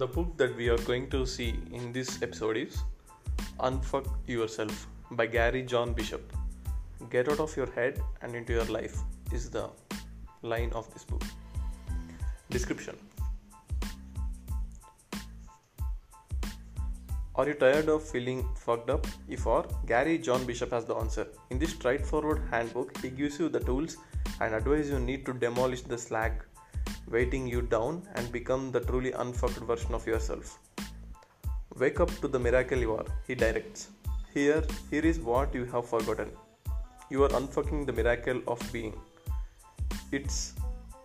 The book that we are going to see in this episode is Unfuck Yourself by Gary John Bishop. Get out of your head and into your life is the line of this book. Description Are you tired of feeling fucked up? If are, Gary John Bishop has the answer. In this straightforward handbook, he gives you the tools and advice you need to demolish the slag weighting you down and become the truly unfucked version of yourself. Wake up to the miracle you are, he directs. Here, here is what you have forgotten. You are unfucking the miracle of being. It's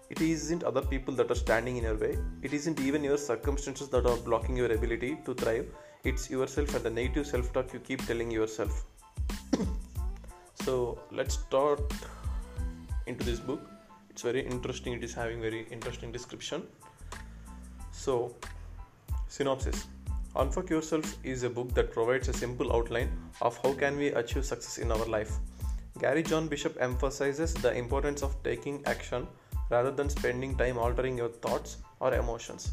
it isn't other people that are standing in your way. It isn't even your circumstances that are blocking your ability to thrive. It's yourself and the negative self-talk you keep telling yourself. so let's start into this book it's very interesting. It is having very interesting description. So synopsis. Unfuck yourself is a book that provides a simple outline of how can we achieve success in our life. Gary john bishop emphasizes the importance of taking action rather than spending time altering your thoughts or emotions.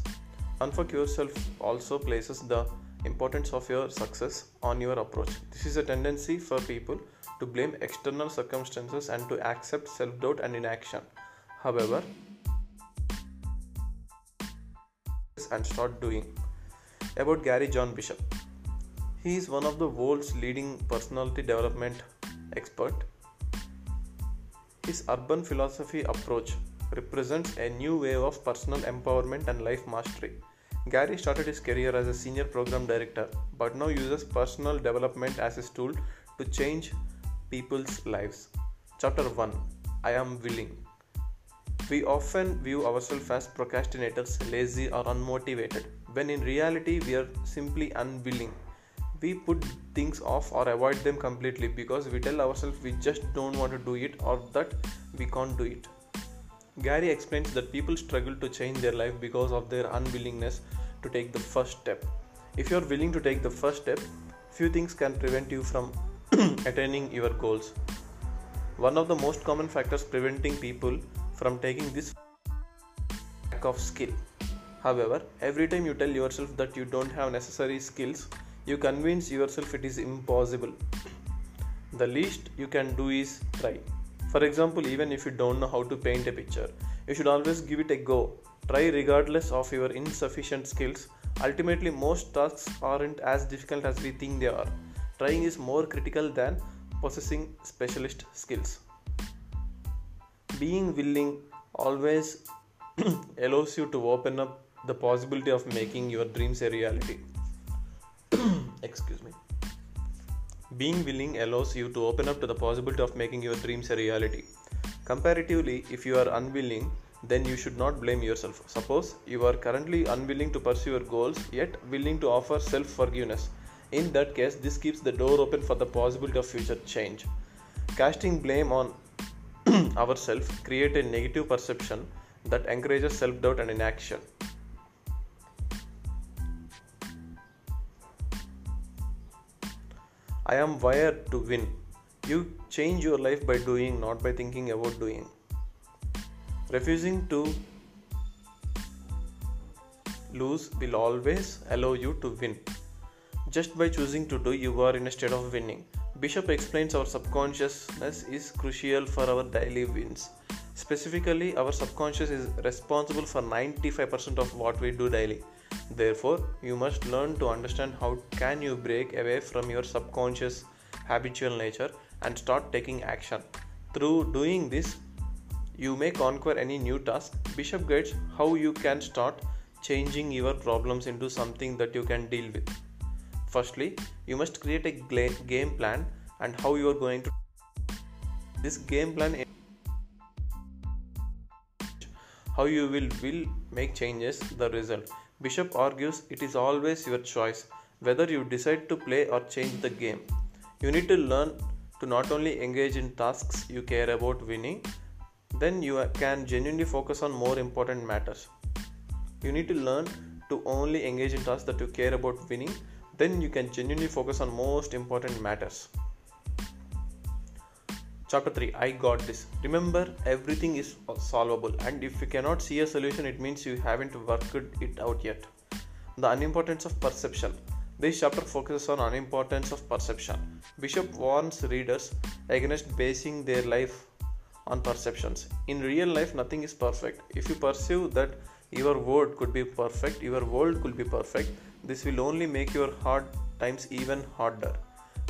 Unfuck yourself also places the importance of your success on your approach. This is a tendency for people to blame external circumstances and to accept self doubt and inaction however and start doing about gary john bishop he is one of the world's leading personality development expert his urban philosophy approach represents a new wave of personal empowerment and life mastery Gary started his career as a senior program director but now uses personal development as his tool to change people's lives. Chapter 1 I am willing. We often view ourselves as procrastinators, lazy, or unmotivated, when in reality we are simply unwilling. We put things off or avoid them completely because we tell ourselves we just don't want to do it or that we can't do it. Gary explains that people struggle to change their life because of their unwillingness to take the first step. If you are willing to take the first step, few things can prevent you from attaining your goals. One of the most common factors preventing people from taking this lack of skill. However, every time you tell yourself that you don't have necessary skills, you convince yourself it is impossible. The least you can do is try. For example, even if you don't know how to paint a picture, you should always give it a go. Try regardless of your insufficient skills. Ultimately, most tasks aren't as difficult as we think they are. Trying is more critical than possessing specialist skills being willing always allows you to open up the possibility of making your dreams a reality. Excuse me. Being willing allows you to open up to the possibility of making your dreams a reality. Comparatively, if you are unwilling, then you should not blame yourself. Suppose you are currently unwilling to pursue your goals yet willing to offer self forgiveness. In that case, this keeps the door open for the possibility of future change. Casting blame on ourselves create a negative perception that encourages self doubt and inaction. I am wired to win. You change your life by doing, not by thinking about doing. Refusing to lose will always allow you to win. Just by choosing to do, you are in a state of winning. Bishop explains our subconsciousness is crucial for our daily wins. Specifically, our subconscious is responsible for 95% of what we do daily. Therefore, you must learn to understand how can you break away from your subconscious habitual nature and start taking action. Through doing this, you may conquer any new task. Bishop guides how you can start changing your problems into something that you can deal with. Firstly, you must create a game plan and how you are going to this game plan how you will will make changes the result. Bishop argues it is always your choice whether you decide to play or change the game. You need to learn to not only engage in tasks you care about winning then you can genuinely focus on more important matters. You need to learn to only engage in tasks that you care about winning then you can genuinely focus on most important matters chapter 3 i got this remember everything is solvable and if you cannot see a solution it means you haven't worked it out yet The unimportance of perception. This chapter focuses on unimportance of perception. Bishop warns readers against basing their life on perceptions. In real life, nothing is perfect. If you perceive that your world could be perfect, your world could be perfect, this will only make your hard times even harder.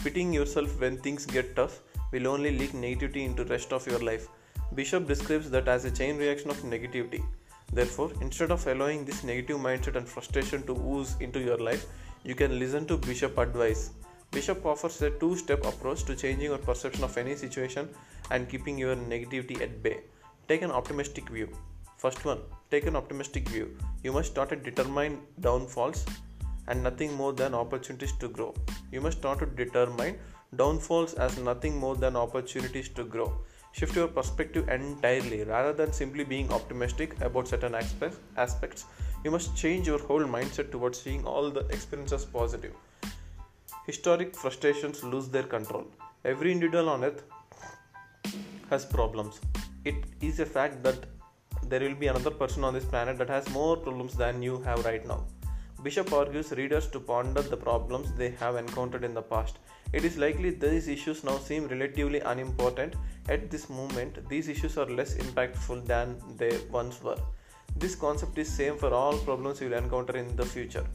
Pitying yourself when things get tough will only leak negativity into rest of your life. Bishop describes that as a chain reaction of negativity. Therefore, instead of allowing this negative mindset and frustration to ooze into your life, you can listen to Bishop advice. Bishop offers a two step approach to changing your perception of any situation and keeping your negativity at bay. Take an optimistic view. First one, take an optimistic view. You must not determine downfalls and nothing more than opportunities to grow. You must not determine downfalls as nothing more than opportunities to grow. Shift your perspective entirely rather than simply being optimistic about certain aspects. you must change your whole mindset towards seeing all the experiences positive. Historic frustrations lose their control. Every individual on earth has problems. It is a fact that there will be another person on this planet that has more problems than you have right now. Bishop argues readers to ponder the problems they have encountered in the past. It is likely these issues now seem relatively unimportant. At this moment, these issues are less impactful than they once were. This concept is same for all problems you will encounter in the future.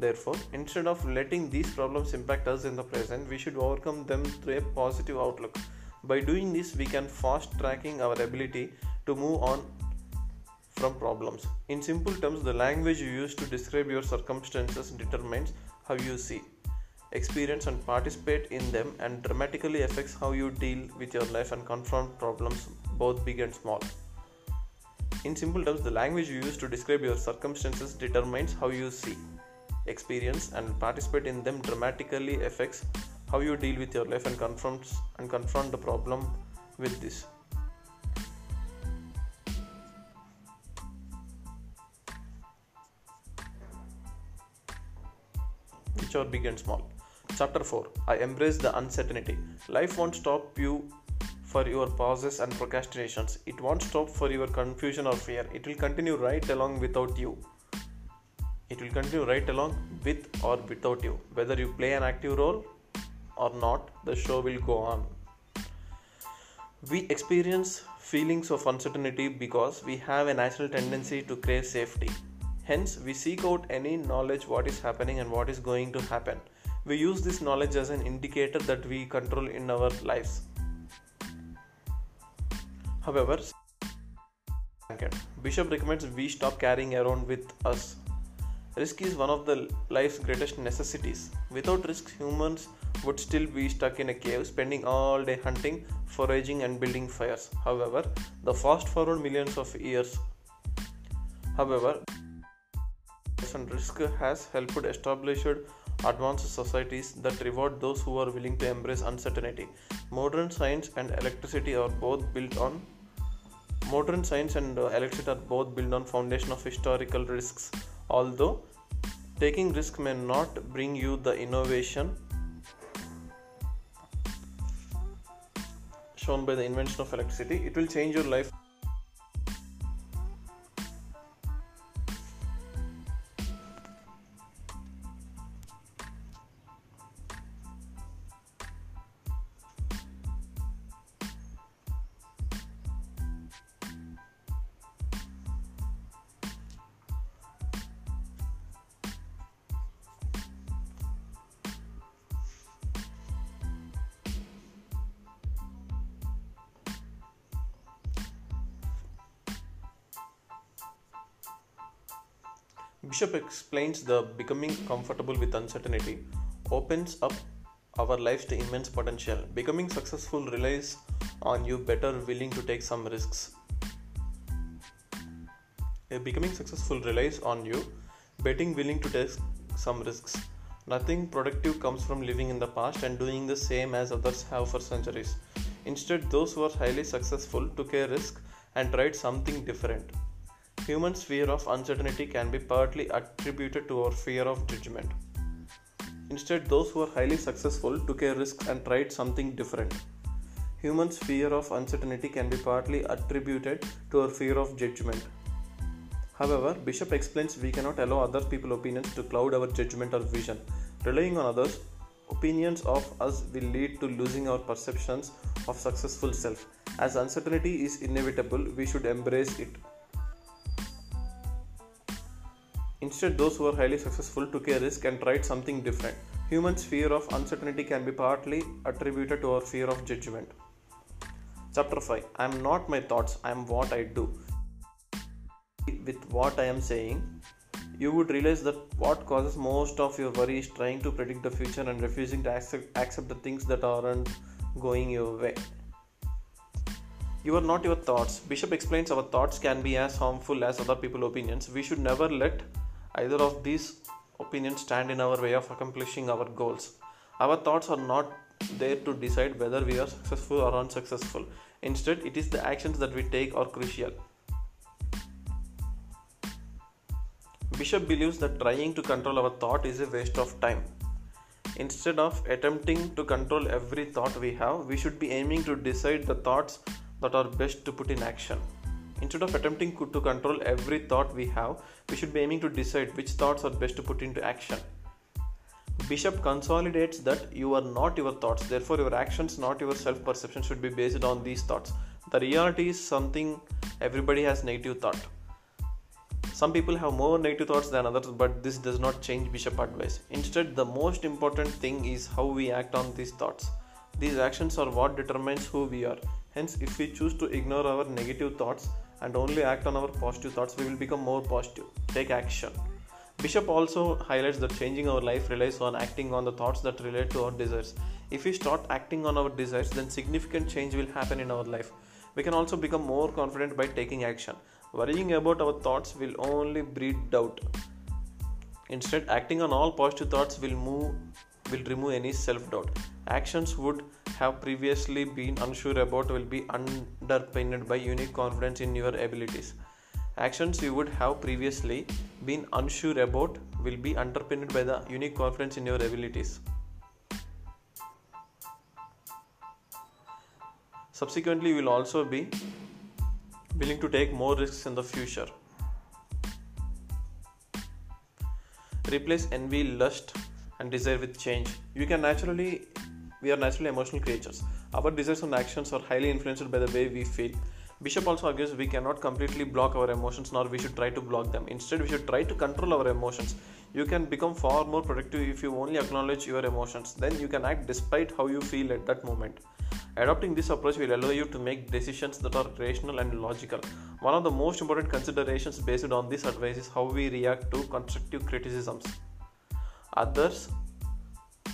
Therefore, instead of letting these problems impact us in the present, we should overcome them through a positive outlook. By doing this, we can fast tracking our ability to move on from problems. In simple terms, the language you use to describe your circumstances determines how you see, experience, and participate in them, and dramatically affects how you deal with your life and confront problems, both big and small. In simple terms, the language you use to describe your circumstances determines how you see, experience, and participate in them dramatically affects how you deal with your life and confronts and confront the problem with this. Big and small. Chapter 4 I embrace the uncertainty. Life won't stop you for your pauses and procrastinations. It won't stop for your confusion or fear. It will continue right along without you. It will continue right along with or without you. Whether you play an active role or not, the show will go on. We experience feelings of uncertainty because we have a natural tendency to crave safety. Hence, we seek out any knowledge what is happening and what is going to happen. We use this knowledge as an indicator that we control in our lives. However, Bishop recommends we stop carrying around with us. Risk is one of the life's greatest necessities. Without risk, humans would still be stuck in a cave, spending all day hunting, foraging, and building fires. However, the fast forward millions of years. However, and risk has helped established advanced societies that reward those who are willing to embrace uncertainty. Modern science and electricity are both built on modern science and uh, electricity are both built on foundation of historical risks. Although taking risk may not bring you the innovation shown by the invention of electricity, it will change your life Bishop explains the becoming comfortable with uncertainty opens up our lives to immense potential. Becoming successful relies on you better willing to take some risks. Becoming successful relies on you betting willing to take some risks. Nothing productive comes from living in the past and doing the same as others have for centuries. Instead, those who are highly successful took a risk and tried something different. Humans' fear of uncertainty can be partly attributed to our fear of judgment. Instead, those who are highly successful took a risk and tried something different. Humans' fear of uncertainty can be partly attributed to our fear of judgment. However, Bishop explains we cannot allow other people's opinions to cloud our judgment or vision. Relying on others' opinions of us will lead to losing our perceptions of successful self. As uncertainty is inevitable, we should embrace it. Instead, those who are highly successful took a risk and tried something different. Humans' fear of uncertainty can be partly attributed to our fear of judgment. Chapter 5 I am not my thoughts, I am what I do. With what I am saying, you would realize that what causes most of your worry is trying to predict the future and refusing to accept, accept the things that aren't going your way. You are not your thoughts. Bishop explains our thoughts can be as harmful as other people's opinions. We should never let Either of these opinions stand in our way of accomplishing our goals. Our thoughts are not there to decide whether we are successful or unsuccessful. Instead, it is the actions that we take are crucial. Bishop believes that trying to control our thought is a waste of time. Instead of attempting to control every thought we have, we should be aiming to decide the thoughts that are best to put in action. Instead of attempting to control every thought we have, we should be aiming to decide which thoughts are best to put into action. Bishop consolidates that you are not your thoughts, therefore, your actions, not your self perception, should be based on these thoughts. The reality is something everybody has negative thought. Some people have more negative thoughts than others, but this does not change Bishop advice. Instead, the most important thing is how we act on these thoughts. These actions are what determines who we are. Hence, if we choose to ignore our negative thoughts, and only act on our positive thoughts, we will become more positive. Take action. Bishop also highlights that changing our life relies on acting on the thoughts that relate to our desires. If we start acting on our desires, then significant change will happen in our life. We can also become more confident by taking action. Worrying about our thoughts will only breed doubt. Instead, acting on all positive thoughts will move will remove any self-doubt. Actions would have previously been unsure about will be underpinned by unique confidence in your abilities. Actions you would have previously been unsure about will be underpinned by the unique confidence in your abilities. Subsequently, you will also be willing to take more risks in the future. Replace envy, lust, and desire with change. You can naturally we are naturally emotional creatures. Our desires and actions are highly influenced by the way we feel. Bishop also argues we cannot completely block our emotions nor we should try to block them. Instead, we should try to control our emotions. You can become far more productive if you only acknowledge your emotions. Then you can act despite how you feel at that moment. Adopting this approach will allow you to make decisions that are rational and logical. One of the most important considerations based on this advice is how we react to constructive criticisms. Others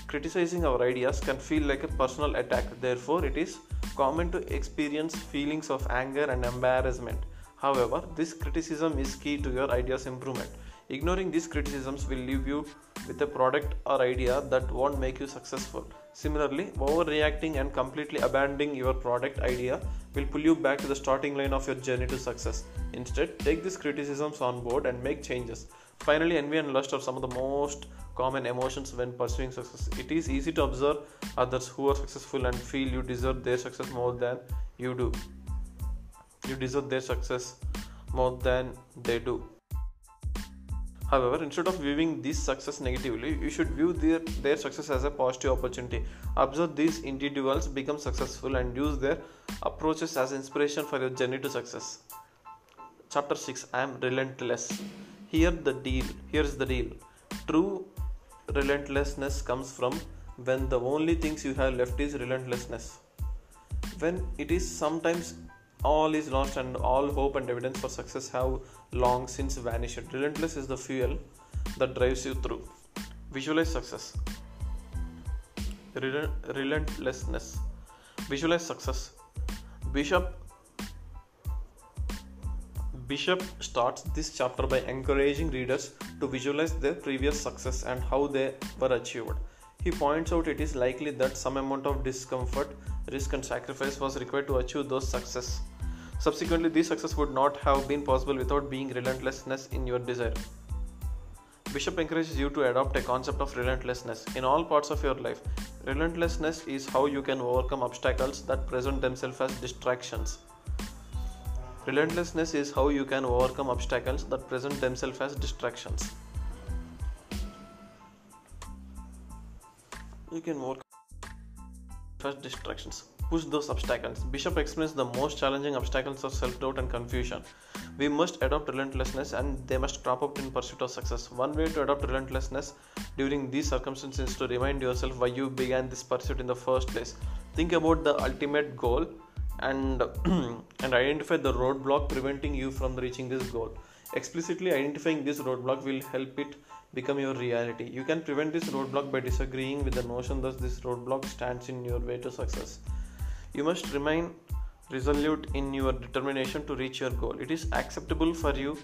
criticizing our ideas can feel like a personal attack. Therefore, it is common to experience feelings of anger and embarrassment. However, this criticism is key to your idea's improvement. Ignoring these criticisms will leave you with a product or idea that won't make you successful. Similarly, overreacting and completely abandoning your product idea will pull you back to the starting line of your journey to success. Instead, take these criticisms on board and make changes. Finally, envy and lust are some of the most common emotions when pursuing success. It is easy to observe others who are successful and feel you deserve their success more than you do. You deserve their success more than they do. However, instead of viewing this success negatively, you should view their, their success as a positive opportunity. Observe these individuals become successful and use their approaches as inspiration for your journey to success. Chapter 6 I am relentless. Here the deal. Here's the deal. True relentlessness comes from when the only things you have left is relentlessness. When it is sometimes all is lost and all hope and evidence for success have long since vanished. Relentless is the fuel that drives you through. Visualize success. Rel- relentlessness. Visualize success. Bishop Bishop starts this chapter by encouraging readers to visualize their previous success and how they were achieved. He points out it is likely that some amount of discomfort, risk, and sacrifice was required to achieve those success. Subsequently, this success would not have been possible without being relentlessness in your desire. Bishop encourages you to adopt a concept of relentlessness in all parts of your life. Relentlessness is how you can overcome obstacles that present themselves as distractions. Relentlessness is how you can overcome obstacles that present themselves as distractions. You can overcome first distractions push those obstacles. Bishop explains the most challenging obstacles are self doubt and confusion. We must adopt relentlessness and they must crop up in pursuit of success. One way to adopt relentlessness during these circumstances is to remind yourself why you began this pursuit in the first place. Think about the ultimate goal and and identify the roadblock preventing you from reaching this goal. Explicitly identifying this roadblock will help it become your reality. You can prevent this roadblock by disagreeing with the notion that this roadblock stands in your way to success. You must remain resolute in your determination to reach your goal. It is acceptable for you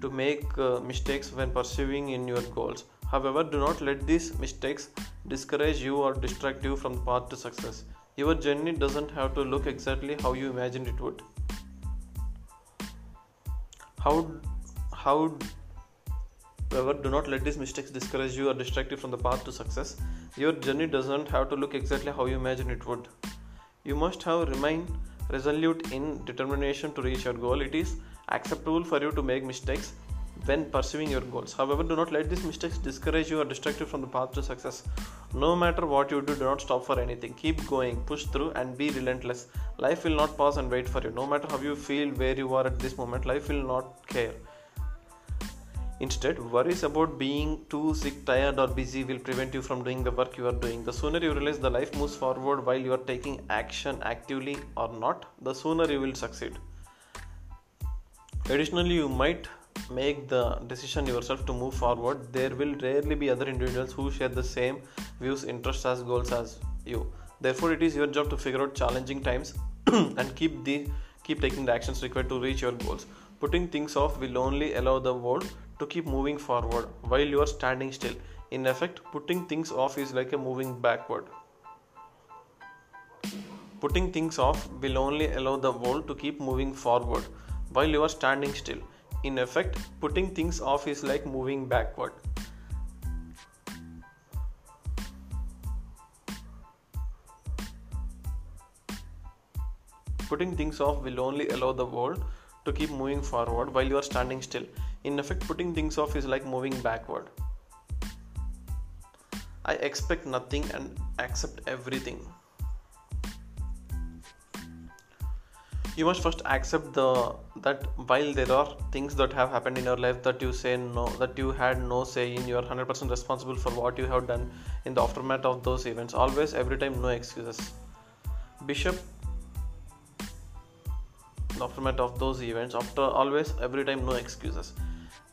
to make uh, mistakes when pursuing in your goals. However, do not let these mistakes discourage you or distract you from the path to success. Your journey doesn't have to look exactly how you imagined it would. How how However, do not let these mistakes discourage you or distract you from the path to success. Your journey doesn't have to look exactly how you imagine it would. You must have remain resolute in determination to reach your goal. It is acceptable for you to make mistakes when pursuing your goals. However, do not let these mistakes discourage you or distract you from the path to success. No matter what you do, do not stop for anything. Keep going, push through, and be relentless. Life will not pause and wait for you. No matter how you feel where you are at this moment, life will not care. Instead, worries about being too sick, tired, or busy will prevent you from doing the work you are doing. The sooner you realize the life moves forward while you are taking action actively or not, the sooner you will succeed. Additionally, you might make the decision yourself to move forward. There will rarely be other individuals who share the same views, interests, as goals as you. Therefore, it is your job to figure out challenging times and keep the keep taking the actions required to reach your goals. Putting things off will only allow the world to keep moving forward while you are standing still. In effect, putting things off is like a moving backward. Putting things off will only allow the world to keep moving forward while you are standing still. In effect, putting things off is like moving backward. Putting things off will only allow the world to keep moving forward while you are standing still. In effect, putting things off is like moving backward. I expect nothing and accept everything. You must first accept the that while there are things that have happened in your life that you say no that you had no say in you are 100% responsible for what you have done in the aftermath of those events. Always every time no excuses. Bishop aftermath of those events after always every time no excuses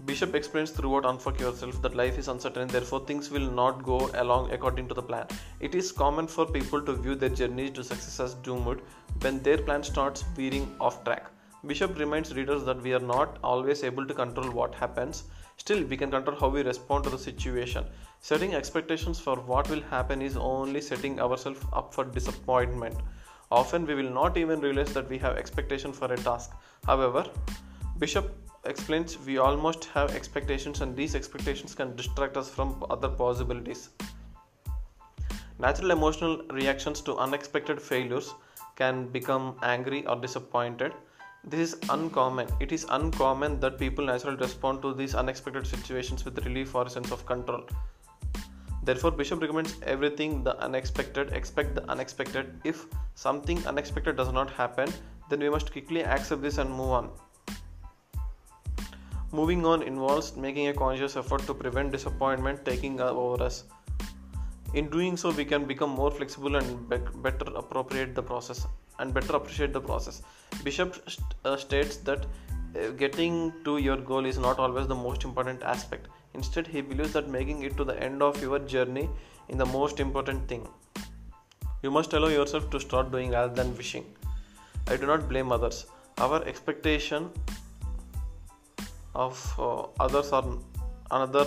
bishop explains throughout unfuck yourself that life is uncertain therefore things will not go along according to the plan. It is common for people to view their journey to success as doomed when their plan starts veering off track. Bishop reminds readers that we are not always able to control what happens. Still we can control how we respond to the situation. Setting expectations for what will happen is only setting ourselves up for disappointment. Often we will not even realize that we have expectation for a task. However, Bishop explains we almost have expectations and these expectations can distract us from other possibilities. Natural emotional reactions to unexpected failures can become angry or disappointed. This is uncommon. It is uncommon that people naturally respond to these unexpected situations with relief or a sense of control. Therefore, Bishop recommends everything the unexpected, expect the unexpected. If something unexpected does not happen, then we must quickly accept this and move on. Moving on involves making a conscious effort to prevent disappointment taking over us. In doing so, we can become more flexible and be- better appropriate the process and better appreciate the process. Bishop st- uh, states that uh, getting to your goal is not always the most important aspect. Instead, he believes that making it to the end of your journey is the most important thing. You must allow yourself to start doing rather than wishing. I do not blame others. Our expectation of uh, others are another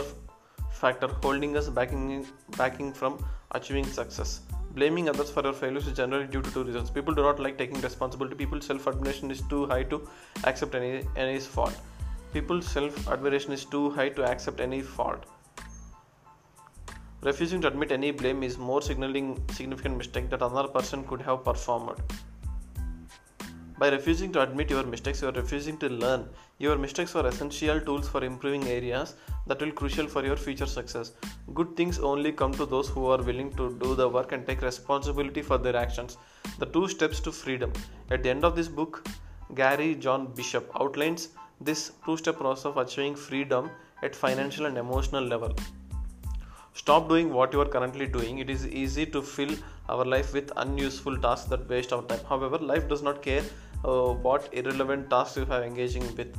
factor holding us backing, backing from achieving success. Blaming others for your failures is generally due to two reasons. People do not like taking responsibility. People's self-admiration is too high to accept any any fault. People's self-admiration is too high to accept any fault. Refusing to admit any blame is more signaling significant mistake that another person could have performed. By refusing to admit your mistakes, you are refusing to learn. Your mistakes are essential tools for improving areas that will crucial for your future success. Good things only come to those who are willing to do the work and take responsibility for their actions. The two steps to freedom. At the end of this book, Gary John Bishop outlines this two-step process of achieving freedom at financial and emotional level stop doing what you are currently doing it is easy to fill our life with unuseful tasks that waste our time however life does not care uh, what irrelevant tasks you have engaging with?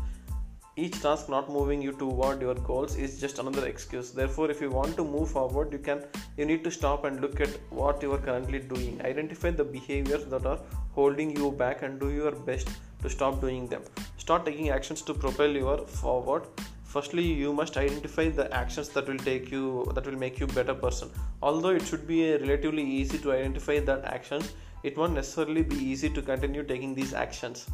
Each task not moving you toward your goals is just another excuse. Therefore if you want to move forward you can you need to stop and look at what you are currently doing. Identify the behaviors that are holding you back and do your best to stop doing them. Start taking actions to propel you forward. Firstly you must identify the actions that will take you that will make you better person. Although it should be relatively easy to identify that actions it won't necessarily be easy to continue taking these actions.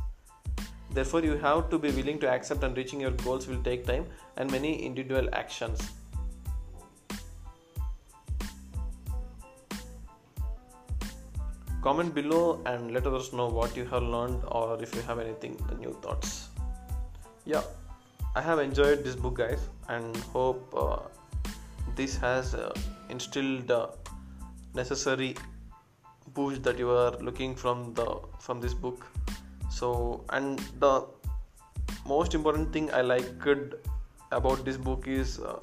Therefore you have to be willing to accept and reaching your goals will take time and many individual actions. Comment below and let us know what you have learned or if you have anything new thoughts. Yeah I have enjoyed this book, guys, and hope uh, this has uh, instilled the necessary boost that you are looking from the from this book. So, and the most important thing I liked about this book is uh,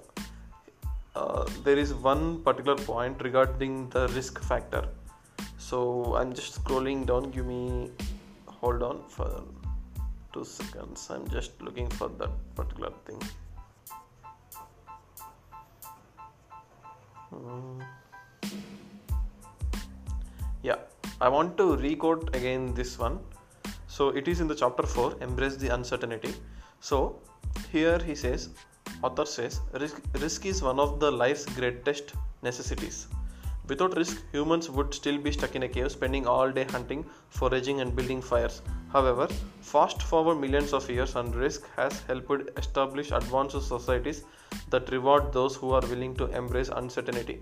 uh, there is one particular point regarding the risk factor. So I'm just scrolling down. Give me hold on for two seconds i'm just looking for that particular thing hmm. Yeah i want to recode again this one so it is in the chapter 4 embrace the uncertainty so here he says author says risk, risk is one of the life's greatest necessities Without risk, humans would still be stuck in a cave, spending all day hunting, foraging, and building fires. However, fast forward millions of years, and risk has helped establish advanced societies that reward those who are willing to embrace uncertainty.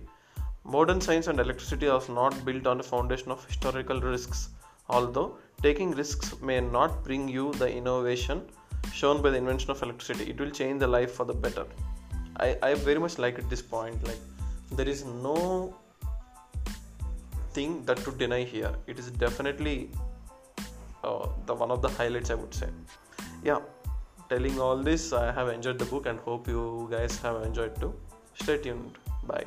Modern science and electricity are not built on a foundation of historical risks. Although taking risks may not bring you the innovation shown by the invention of electricity, it will change the life for the better. I, I very much like at this point. Like there is no thing that to deny here it is definitely uh, the one of the highlights i would say yeah telling all this i have enjoyed the book and hope you guys have enjoyed too stay tuned bye